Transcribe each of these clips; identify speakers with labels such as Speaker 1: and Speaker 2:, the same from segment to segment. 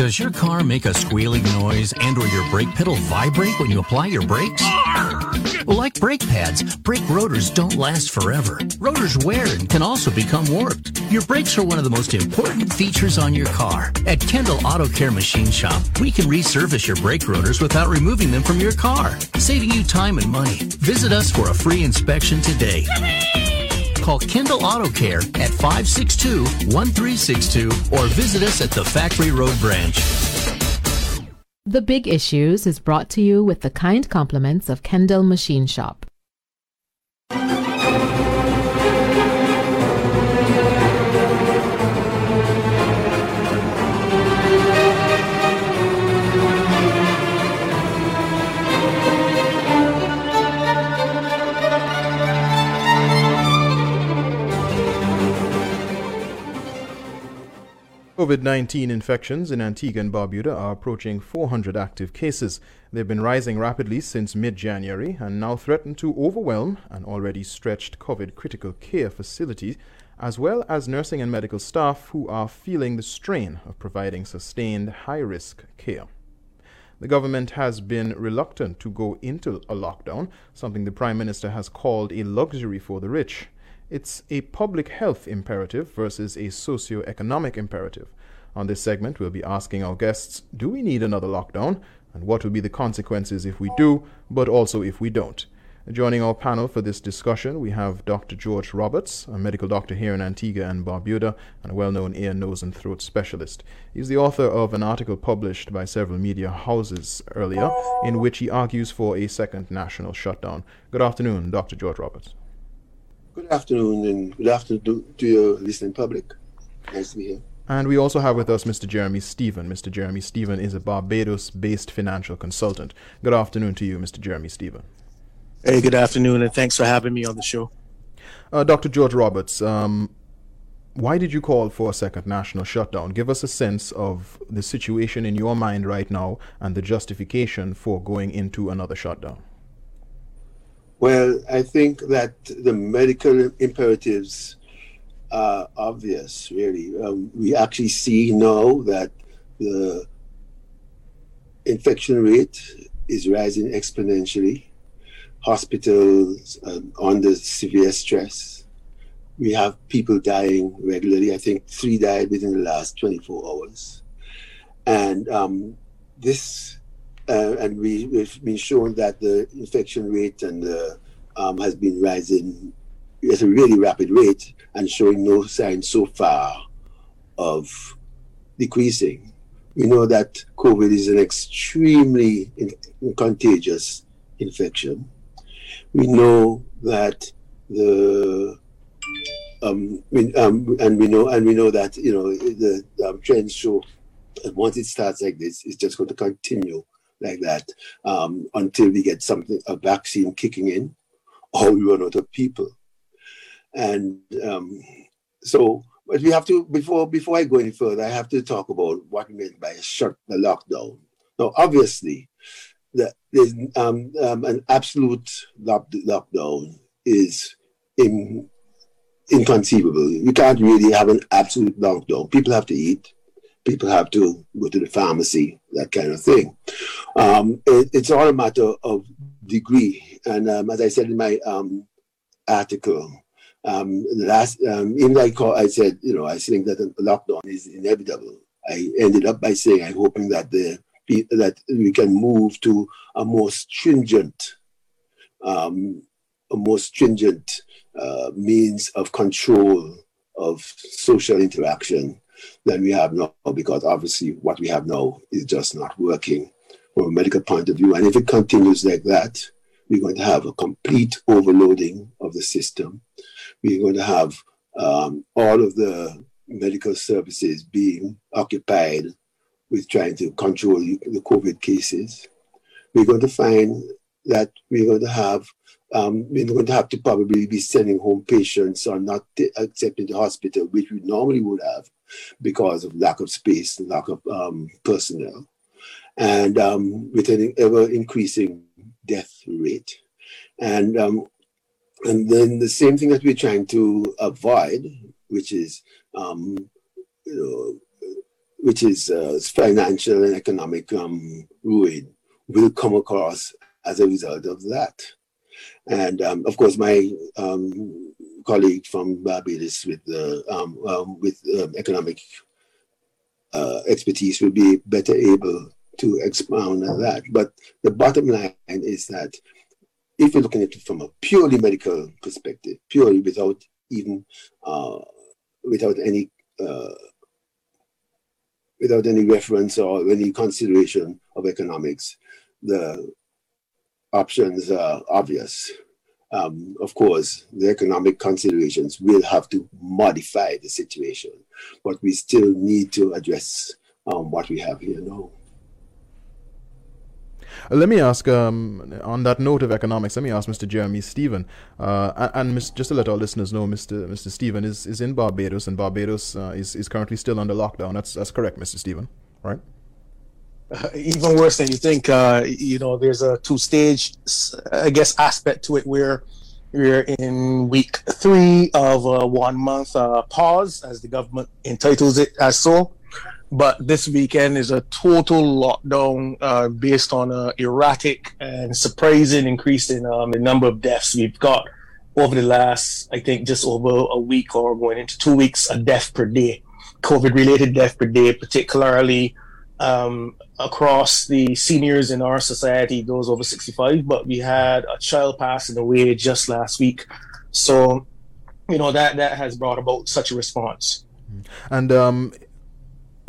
Speaker 1: Does your car make a squealing noise and or your brake pedal vibrate when you apply your brakes? Well, like brake pads, brake rotors don't last forever. Rotors wear and can also become warped. Your brakes are one of the most important features on your car. At Kendall Auto Care Machine Shop, we can resurface your brake rotors without removing them from your car, saving you time and money. Visit us for a free inspection today. Call Kendall Auto Care at 562 1362 or visit us at the Factory Road Branch.
Speaker 2: The Big Issues is brought to you with the kind compliments of Kendall Machine Shop.
Speaker 3: COVID 19 infections in Antigua and Barbuda are approaching 400 active cases. They've been rising rapidly since mid January and now threaten to overwhelm an already stretched COVID critical care facility, as well as nursing and medical staff who are feeling the strain of providing sustained high risk care. The government has been reluctant to go into a lockdown, something the Prime Minister has called a luxury for the rich. It's a public health imperative versus a socio-economic imperative. On this segment, we'll be asking our guests, do we need another lockdown? And what will be the consequences if we do, but also if we don't? Joining our panel for this discussion, we have Dr. George Roberts, a medical doctor here in Antigua and Barbuda, and a well known ear, nose, and throat specialist. He's the author of an article published by several media houses earlier, in which he argues for a second national shutdown. Good afternoon, Dr. George Roberts.
Speaker 4: Good afternoon, and good afternoon to your listening public. Nice to be here.
Speaker 3: And we also have with us Mr. Jeremy Stephen. Mr. Jeremy Stephen is a Barbados based financial consultant. Good afternoon to you, Mr. Jeremy Stephen.
Speaker 5: Hey, good afternoon, and thanks for having me on the show.
Speaker 3: Uh, Dr. George Roberts, um, why did you call for a second national shutdown? Give us a sense of the situation in your mind right now and the justification for going into another shutdown.
Speaker 4: Well, I think that the medical imperatives are obvious, really. Um, we actually see now that the infection rate is rising exponentially. Hospitals um, under severe stress. We have people dying regularly. I think three died within the last 24 hours. And um, this uh, and we, have been shown that the infection rate and uh, um, has been rising at a really rapid rate and showing no signs so far of decreasing. We know that COVID is an extremely in, contagious infection. We know that the um, we, um, and we know and we know that you know the um, trends show that once it starts like this, it's just going to continue like that um, until we get something a vaccine kicking in or we run out of people. And um, so, but we have to before before I go any further, I have to talk about what meant by shut the lockdown. Now, obviously, the, there's um, um, an absolute lock, lockdown is in, inconceivable. You can't really have an absolute lockdown. People have to eat people have to go to the pharmacy, that kind of thing. Um, it, it's all a matter of degree. And um, as I said in my um, article, um, last um, in I call, I said, you know, I think that a lockdown is inevitable. I ended up by saying I'm hoping that the that we can move to a more stringent, um, a more stringent uh, means of control of social interaction than we have now, because obviously what we have now is just not working from a medical point of view. And if it continues like that, we're going to have a complete overloading of the system. We're going to have um, all of the medical services being occupied with trying to control the COVID cases. We're going to find that we're going to have um, we're going to have to probably be sending home patients or not t- accepting the hospital, which we normally would have because of lack of space, lack of um, personnel, and um, with an ever increasing death rate. And, um, and then the same thing that we're trying to avoid, which is um, you know, which is uh, financial and economic um, ruin, will come across as a result of that. And um, of course, my um, colleague from Barbados with the um, um, with economic uh, expertise will be better able to expound on that. But the bottom line is that if you're looking at it from a purely medical perspective, purely without even uh, without any uh, without any reference or any consideration of economics, the options are obvious. Um, of course, the economic considerations will have to modify the situation, but we still need to address um, what we have here now.
Speaker 3: Uh, let me ask, um, on that note of economics, let me ask Mr. Jeremy Stephen, uh, and, just to let our listeners know, Mr. Mr. Stephen is, is in Barbados, and Barbados uh, is, is currently still under lockdown. That's that's correct, Mr. Stephen, right?
Speaker 5: Uh, even worse than you think. Uh, you know, there's a two-stage, I guess, aspect to it where we're in week three of a one-month uh, pause, as the government entitles it as so. But this weekend is a total lockdown uh, based on an erratic and surprising increase in um, the number of deaths we've got over the last, I think, just over a week or going into two weeks, a death per day, COVID-related death per day, particularly um, across the seniors in our society, those over 65. But we had a child passing away just last week, so you know that that has brought about such a response.
Speaker 3: And um,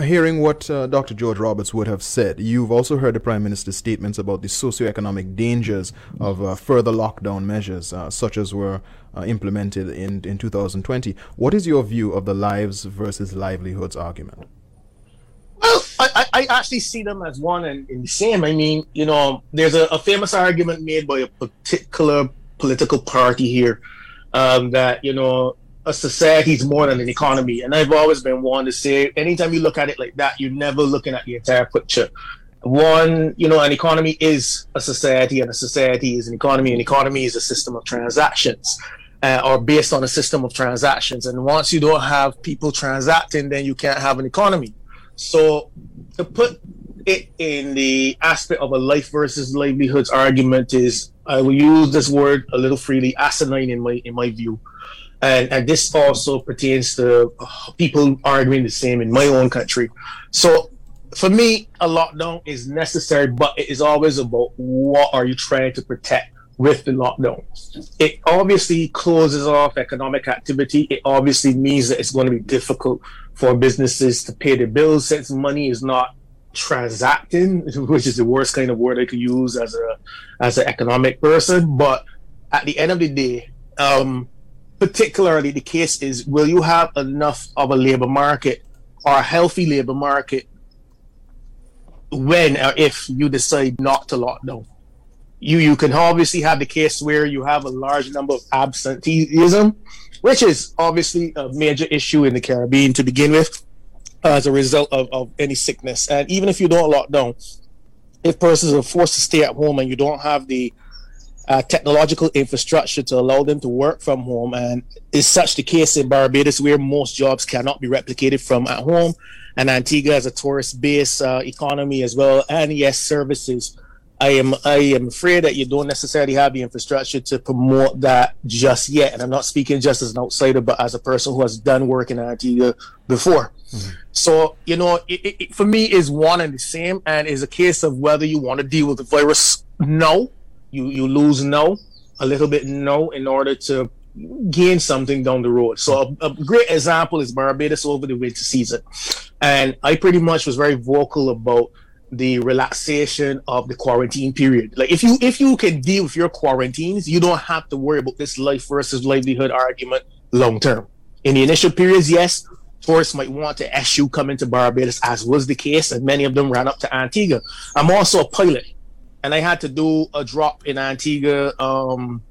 Speaker 3: hearing what uh, Dr. George Roberts would have said, you've also heard the Prime Minister's statements about the socioeconomic dangers of uh, further lockdown measures, uh, such as were uh, implemented in, in 2020. What is your view of the lives versus livelihoods argument?
Speaker 5: Well, I, I actually see them as one and, and the same. I mean, you know, there's a, a, famous argument made by a particular political party here um, that, you know, a society is more than an economy. And I've always been one to say, anytime you look at it like that, you're never looking at the entire picture. One, you know, an economy is a society, and a society is an economy. An economy is a system of transactions, uh, or based on a system of transactions. And once you don't have people transacting, then you can't have an economy. So, to put it in the aspect of a life versus livelihoods argument is, I will use this word a little freely, asinine in my in my view and, and this also pertains to uh, people arguing the same in my own country. So for me, a lockdown is necessary, but it is always about what are you trying to protect with the lockdown. It obviously closes off economic activity. It obviously means that it's going to be difficult for businesses to pay their bills since money is not transacting, which is the worst kind of word I could use as a as an economic person. But at the end of the day, um, particularly the case is will you have enough of a labor market or a healthy labor market when or if you decide not to lock down? You you can obviously have the case where you have a large number of absenteeism, which is obviously a major issue in the Caribbean to begin with, as a result of, of any sickness. And even if you don't lock down, if persons are forced to stay at home and you don't have the uh, technological infrastructure to allow them to work from home. And is such the case in Barbados, where most jobs cannot be replicated from at home, and Antigua has a tourist-based uh, economy as well, and yes, services. I am I am afraid that you don't necessarily have the infrastructure to promote that just yet. And I'm not speaking just as an outsider, but as a person who has done work in Antigua before. Mm-hmm. So you know, it, it, for me, is one and the same, and is a case of whether you want to deal with the virus now you you lose no a little bit no in order to gain something down the road. So a, a, great example is Barbados over the winter season, and I pretty much was very vocal about the relaxation of the quarantine period. Like if you if you can deal with your quarantines, you don't have to worry about this life versus livelihood argument long term. In the initial periods, yes, tourists might want to eschew coming to Barbados, as was the case, and many of them ran up to Antigua. I'm also a pilot and I had to do a drop in Antigua um,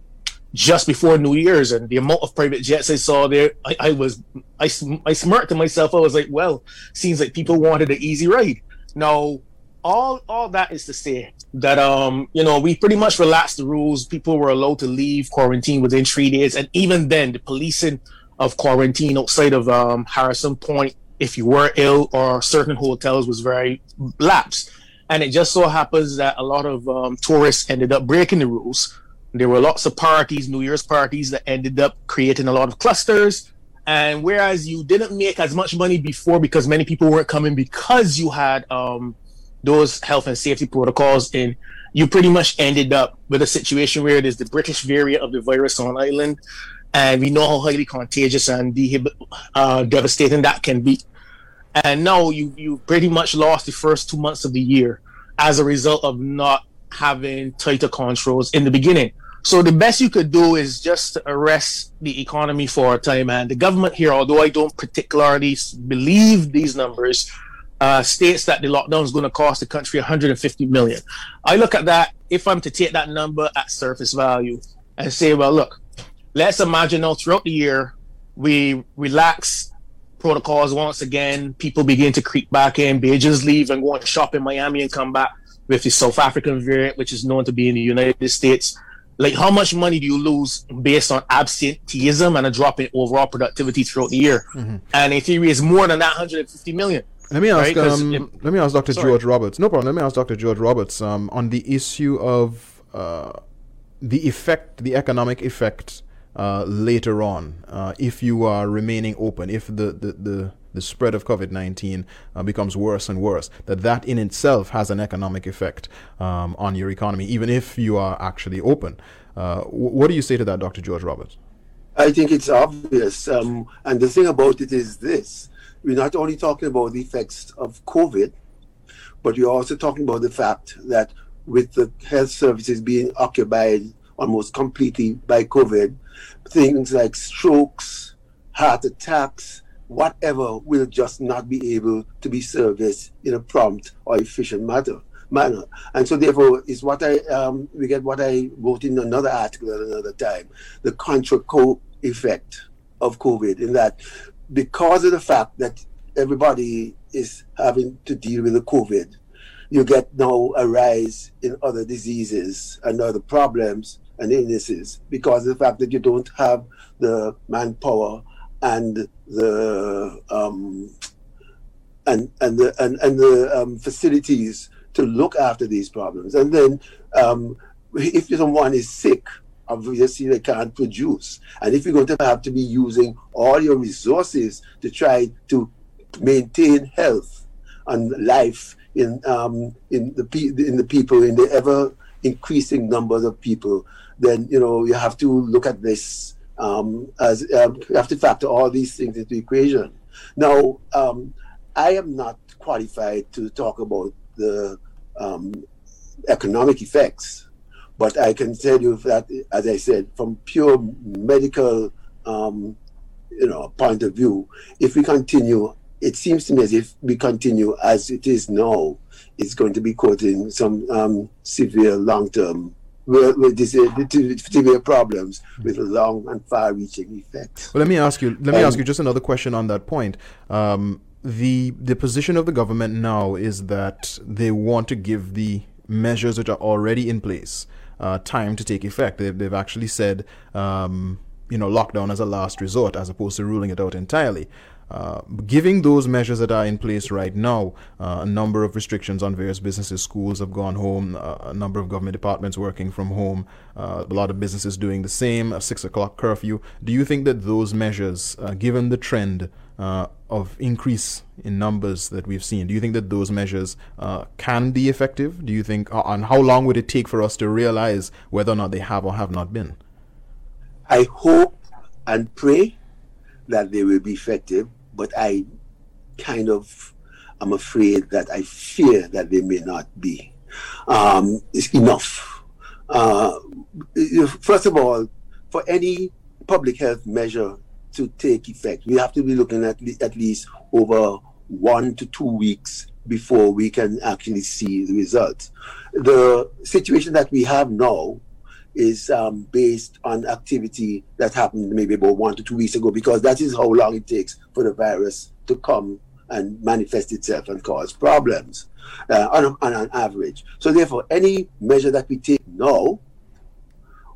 Speaker 5: just before New Year's, and the amount of private jets I saw there, I, I was I, I smirked to myself. I was like, well, seems like people wanted an easy ride. Now, all all that is to say that um you know we pretty much relaxed the rules. People were allowed to leave quarantine within three days, and even then, the policing of quarantine outside of um, Harrison Point if you were ill or certain hotels was very lapsed. And it just so happens that a lot of um, tourists ended up breaking the rules. There were lots of parties, New Year's parties, that ended up creating a lot of clusters. And whereas you didn't make as much money before because many people weren't coming because you had um, those health and safety protocols in, you pretty much ended up with a situation where there's the British variant of the virus on island. And we know how highly contagious and uh, devastating that can be and now you you pretty much lost the first two months of the year as a result of not having tighter controls in the beginning. So the best you could do is just arrest the economy for a time. And the government here, although I don't particularly believe these numbers, uh, states that the lockdown is going to cost the country 150 million. I look at that. If I'm to take that number at surface value and say, well, look, let's imagine now throughout the year we relax protocols once again. People begin to creep back in. Bajans leave and go and shop in Miami and come back with the South African variant, which is known to be in the United States. Like, how much money do you lose based on absenteeism and a drop in overall productivity throughout the year? Mm-hmm. And in theory, it's more than that 150 million.
Speaker 3: Let me ask. Right? Um, it, let me ask Dr. Sorry. George Roberts. No problem. Let me ask Dr. George Roberts um, on the issue of uh, the effect, the economic effect uh, later on uh, if you are remaining open, if the, the, the, the spread of COVID 19 uh, becomes worse and worse, that that in itself has an economic effect um, on your economy, even if you are actually open. Uh, what do you say to that, Dr. George Roberts?
Speaker 4: I think it's obvious. Um, and the thing about it is this we're not only talking about the effects of COVID, but we're also talking about the fact that with the health services being occupied almost completely by COVID, things like strokes, heart attacks, whatever will just not be able to be serviced in a prompt or efficient manner. manner. And so therefore is what I um, we get what I wrote in another article at another time, the contra co effect of COVID, in that because of the fact that everybody is having to deal with the COVID, you get now a rise in other diseases and other problems and illnesses because of the fact that you don't have the manpower and the um, and and the and, and the um, facilities to look after these problems. And then um, if someone is sick, obviously they can't produce. And if you're going to have to be using all your resources to try to maintain health and life in um, in the in the people in the ever increasing numbers of people then you know you have to look at this um, as um, you have to factor all these things into the equation. Now, um, I am not qualified to talk about the um, economic effects, but I can tell you that, as I said, from pure medical, um, you know, point of view, if we continue, it seems to me as if we continue as it is now, it's going to be causing some severe long-term with, with these severe problems with long and far-reaching effects.
Speaker 3: Well, let me ask you. Let me um, ask you just another question on that point. Um, the the position of the government now is that they want to give the measures which are already in place uh, time to take effect. They've, they've actually said, um, you know, lockdown as a last resort as opposed to ruling it out entirely. Uh, giving those measures that are in place right now, uh, a number of restrictions on various businesses, schools have gone home, uh, a number of government departments working from home, uh, a lot of businesses doing the same, a six o'clock curfew. Do you think that those measures, uh, given the trend of increase in numbers that we've seen, do you think that those measures can be effective? Do you think, and how long would it take for us to realize whether or not they have or have not been?
Speaker 4: I hope and pray that they will be effective but I kind of am afraid that I fear that they may not be. Um, enough. Uh, first of all, for any public health measure to take effect, we have to be looking at, le- at least over one to two weeks before we can actually see the results. The situation that we have now is um, based on activity that happened maybe about one to two weeks ago, because that is how long it takes for the virus to come and manifest itself and cause problems uh, on, on an average. So, therefore, any measure that we take now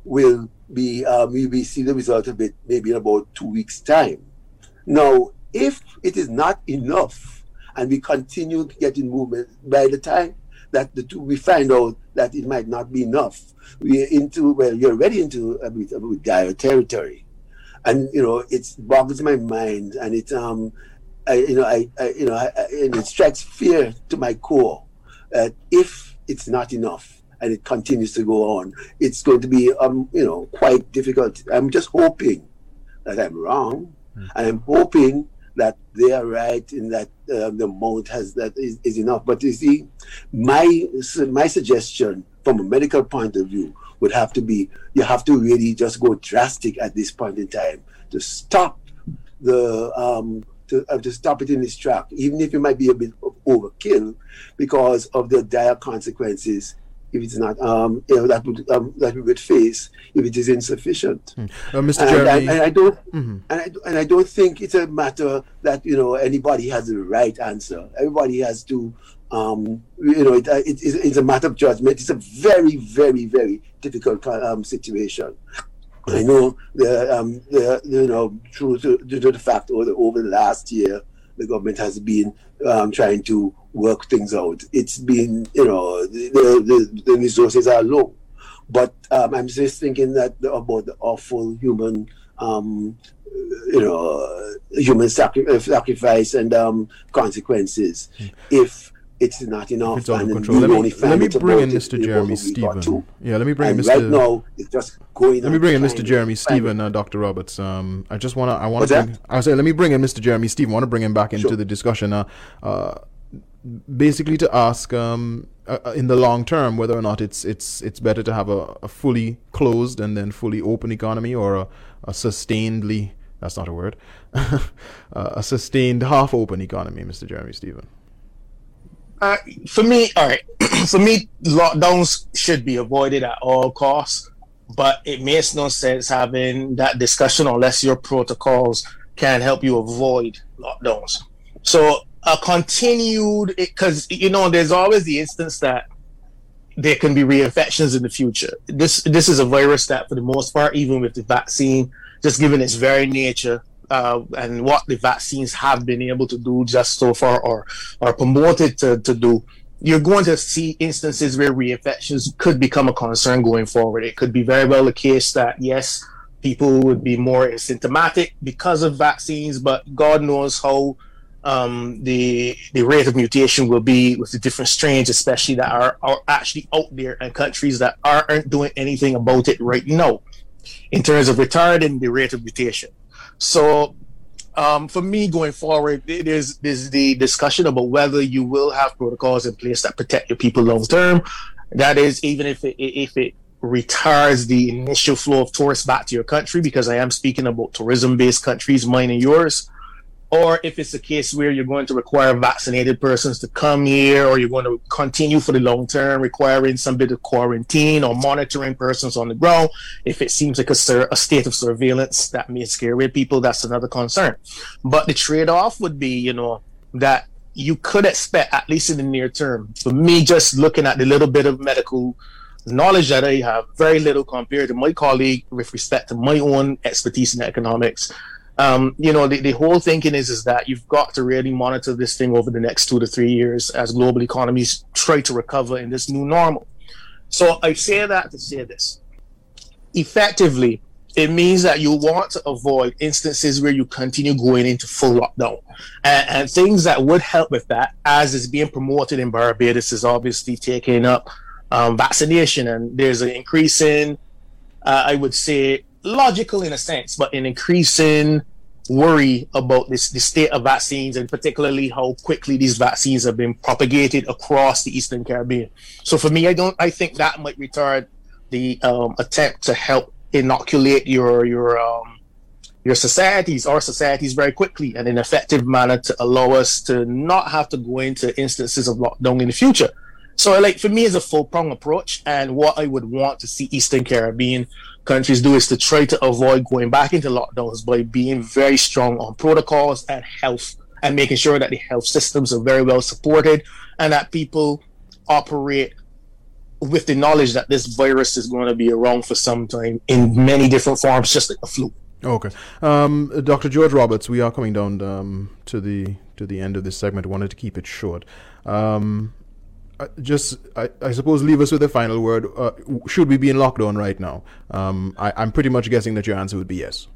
Speaker 4: will be, um, we will see the result of it maybe in about two weeks' time. Now, if it is not enough and we continue getting movement by the time that the two we find out that it might not be enough. We're into well you're already into a bit, a bit dire territory. And you know it boggles my mind and it um I, you know I, I you know I, I, and it strikes fear to my core that if it's not enough and it continues to go on it's going to be um you know quite difficult. I'm just hoping that i'm wrong. Mm. and i'm hoping that they are right in that um, the amount has that is, is enough. But you see my my suggestion from a medical point of view would have to be you have to really just go drastic at this point in time to stop the um, to, uh, to stop it in its track, even if it might be a bit overkill because of the dire consequences if it's not um, you know that would um, that we would face if it is insufficient.
Speaker 3: Mm. Uh, Mr. And, Jeremy,
Speaker 4: and, and I don't mm-hmm. and, I, and I don't think it's a matter that you know anybody has the right answer. Everybody has to um, you know, it, it, it's a matter of judgment. It's a very, very, very difficult um, situation. I know the, um, the you know, through to, due to the fact over the, over the last year, the government has been um, trying to work things out. It's been, you know, the, the, the resources are low. But um, I'm just thinking that about the awful human, um, you know, human sacri- sacrifice and um, consequences mm. if it's not enough.
Speaker 3: It's under control. Let me, let me bring in Mr. Jeremy Stephen. Yeah, let me bring in Mr.
Speaker 4: Right now, it's just going.
Speaker 3: Let me bring in Mr. Jeremy Stephen, uh, Dr. Roberts. Um, I just want to. I want to. I say, let me bring in Mr. Jeremy Stephen. I want to bring him back into sure. the discussion. Uh, uh, basically, to ask um, uh, uh, in the long term whether or not it's it's it's better to have a, a fully closed and then fully open economy or a, a sustainedly. That's not a word. a sustained half open economy, Mr. Jeremy Stephen.
Speaker 5: Uh, for me, all right. for me, lockdowns should be avoided at all costs. But it makes no sense having that discussion unless your protocols can help you avoid lockdowns. So a continued, because you know, there's always the instance that there can be reinfections in the future. This this is a virus that, for the most part, even with the vaccine, just given its very nature, uh, and what the vaccines have been able to do just so far or are promoted to, to do, you're going to see instances where reinfections could become a concern going forward. It could be very well the case that, yes, people would be more asymptomatic because of vaccines, but God knows how um, the the rate of mutation will be with the different strains, especially that are, are actually out there and countries that aren't doing anything about it right now in terms of retarding the rate of mutation. So um, for me going forward, there's there's the discussion about whether you will have protocols in place that protect your people long term. That is, even if it if it retards the initial flow of tourists back to your country, because I am speaking about tourism based countries, mine and yours or if it's a case where you're going to require vaccinated persons to come here, or you're going to continue for the long term, requiring some bit of quarantine or monitoring persons on the ground. If it seems like a, sur- a state of surveillance that may scare away people, that's another concern. But the trade off would be, you know, that you could expect, at least in the near term, for me, just looking at the little bit of medical knowledge that I have, very little compared to my colleague with respect to my own expertise in economics um, you know, the, the whole thinking is is that you've got to really monitor this thing over the next two to three years as global economies try to recover in this new normal. So I say that to say this. Effectively, it means that you want to avoid instances where you continue going into full lockdown. And, and things that would help with that, as is being promoted in Barbados, is obviously taking up um, vaccination. And there's an increase in, uh, I would say, logical in a sense, but an increasing worry about this the state of vaccines and particularly how quickly these vaccines have been propagated across the Eastern Caribbean. So for me, I don't I think that might retard the um, attempt to help inoculate your your um, your societies our societies very quickly and in an effective manner to allow us to not have to go into instances of lockdown in the future. So like for me, it's a full prong approach, and what I would want to see Eastern Caribbean countries do is to try to avoid going back into lockdowns by being very strong on protocols and health and making sure that the health systems are very well supported and that people operate with the knowledge that this virus is going to be around for some time in many different forms, just like the flu.
Speaker 3: Okay, um, Dr. George Roberts, we are coming down um, to the to the end of this segment. Wanted to keep it short. Um, just, I, I, suppose, leave us with a final word. Uh, should we be in lockdown right now? Um, I, am pretty much guessing that your answer would be yes.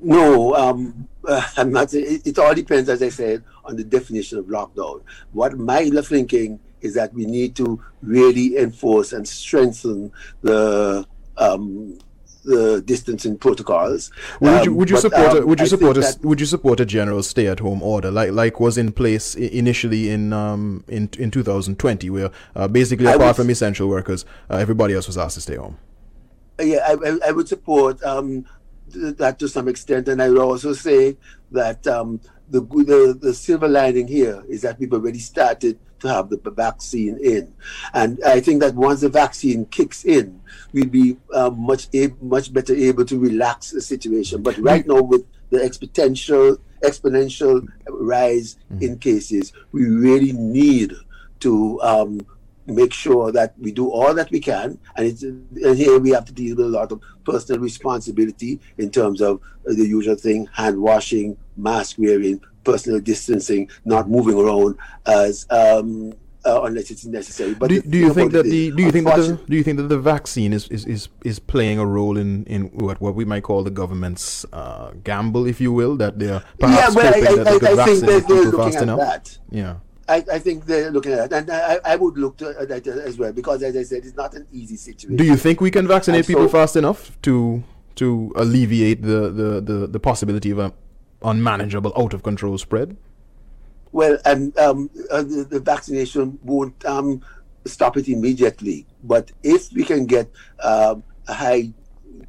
Speaker 4: No, um, uh, I'm not. It, it, all depends, as I said, on the definition of lockdown. What my thinking is that we need to really enforce and strengthen the um, the distancing protocols.
Speaker 3: Would you, would you um, support? But, um, a, would you support a, Would you support a general stay-at-home order like like was in place initially in um in in 2020, where uh, basically apart would, from essential workers, uh, everybody else was asked to stay home?
Speaker 4: Yeah, I, I would support um, that to some extent, and I would also say that um, the, the the silver lining here is that we've already started to have the vaccine in. And I think that once the vaccine kicks in, we'll be uh, much much better able to relax the situation. But right now, with the exponential exponential rise mm-hmm. in cases, we really need to um, make sure that we do all that we can. And, and, here we have to deal with a lot of personal responsibility in terms of the usual thing hand washing, mask wearing, personal distancing, not moving around as um, uh, unless it's necessary.
Speaker 3: But do, do you think that the do you think that the, do you think that the vaccine is, is, is, is playing a role in, in what what we might call the government's uh, gamble, if you will, that they're perhaps yeah, hoping I, that I, they could I vaccinate people fast enough? That. Yeah.
Speaker 4: I, I, think they're looking at that, and I, I would look to that as well because, as I said, it's not an easy situation.
Speaker 3: Do you think we can vaccinate and people so, fast enough to to alleviate the, the, the, the possibility of a unmanageable, out of control spread?
Speaker 4: Well, and um, uh, the, the, vaccination won't um, stop it immediately. But if we can get uh, a high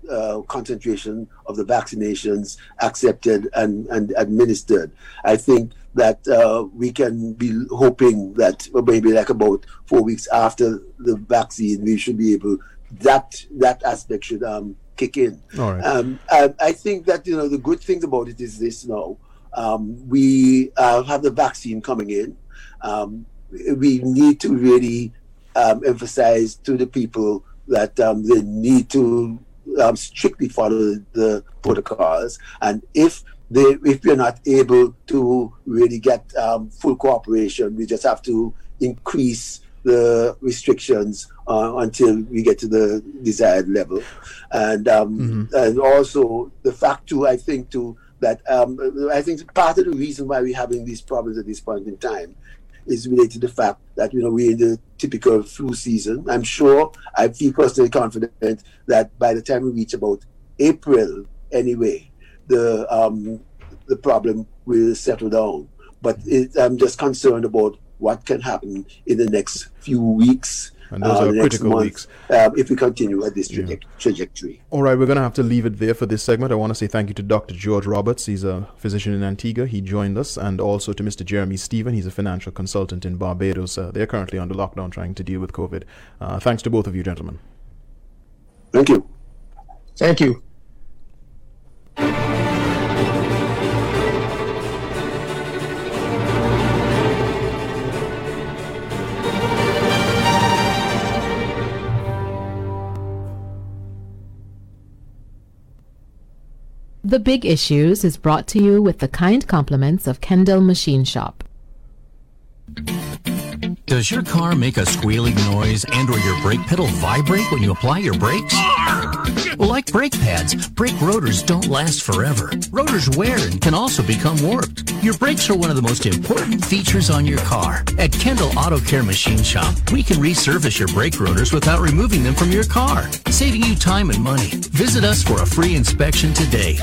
Speaker 4: uh, concentration of the vaccinations accepted and, and administered, I think that uh, we can be hoping that maybe like about four weeks after the vaccine, we should be able that that aspect should um, kick in.
Speaker 3: All right. Um,
Speaker 4: I, I, think that you know the good things about it is this now. Um, we uh, have the vaccine coming in. Um, we need to really um, emphasize to the people that um, they need to um, strictly follow the protocols, and if they, if we're not able to really get full cooperation, we just have to increase the restrictions uh, until we get to the desired level, and um, mm-hmm. and also the fact too, I think too that um, I think part of the reason why we're having these problems at this point in time is related to the fact that you know we're in the typical flu season. I'm sure I feel personally confident that by the time we reach about April, anyway, the um, the problem will settle down. But it, I'm just concerned about what can happen in the next few weeks.
Speaker 3: And those uh, are critical month, weeks.
Speaker 4: Um, if we continue at this traje- yeah. trajectory.
Speaker 3: All right, we're going to have to leave it there for this segment. I want to say thank you to Dr. George Roberts. He's a physician in Antigua. He joined us. And also to Mr. Jeremy Stephen. He's a financial consultant in Barbados. Uh, they're currently under lockdown trying to deal with COVID. Uh, thanks to both of you, gentlemen.
Speaker 4: Thank you.
Speaker 5: Thank you.
Speaker 2: The Big Issues is brought to you with the kind compliments of Kendall Machine Shop.
Speaker 1: Does your car make a squealing noise and or your brake pedal vibrate when you apply your brakes? Like brake pads, brake rotors don't last forever. Rotors wear and can also become warped. Your brakes are one of the most important features on your car. At Kendall Auto Care Machine Shop, we can resurface your brake rotors without removing them from your car, saving you time and money. Visit us for a free inspection today.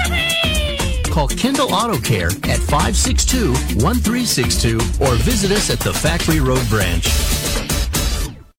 Speaker 1: Call Kendall Auto Care at 562 1362 or visit us at the Factory Road Branch.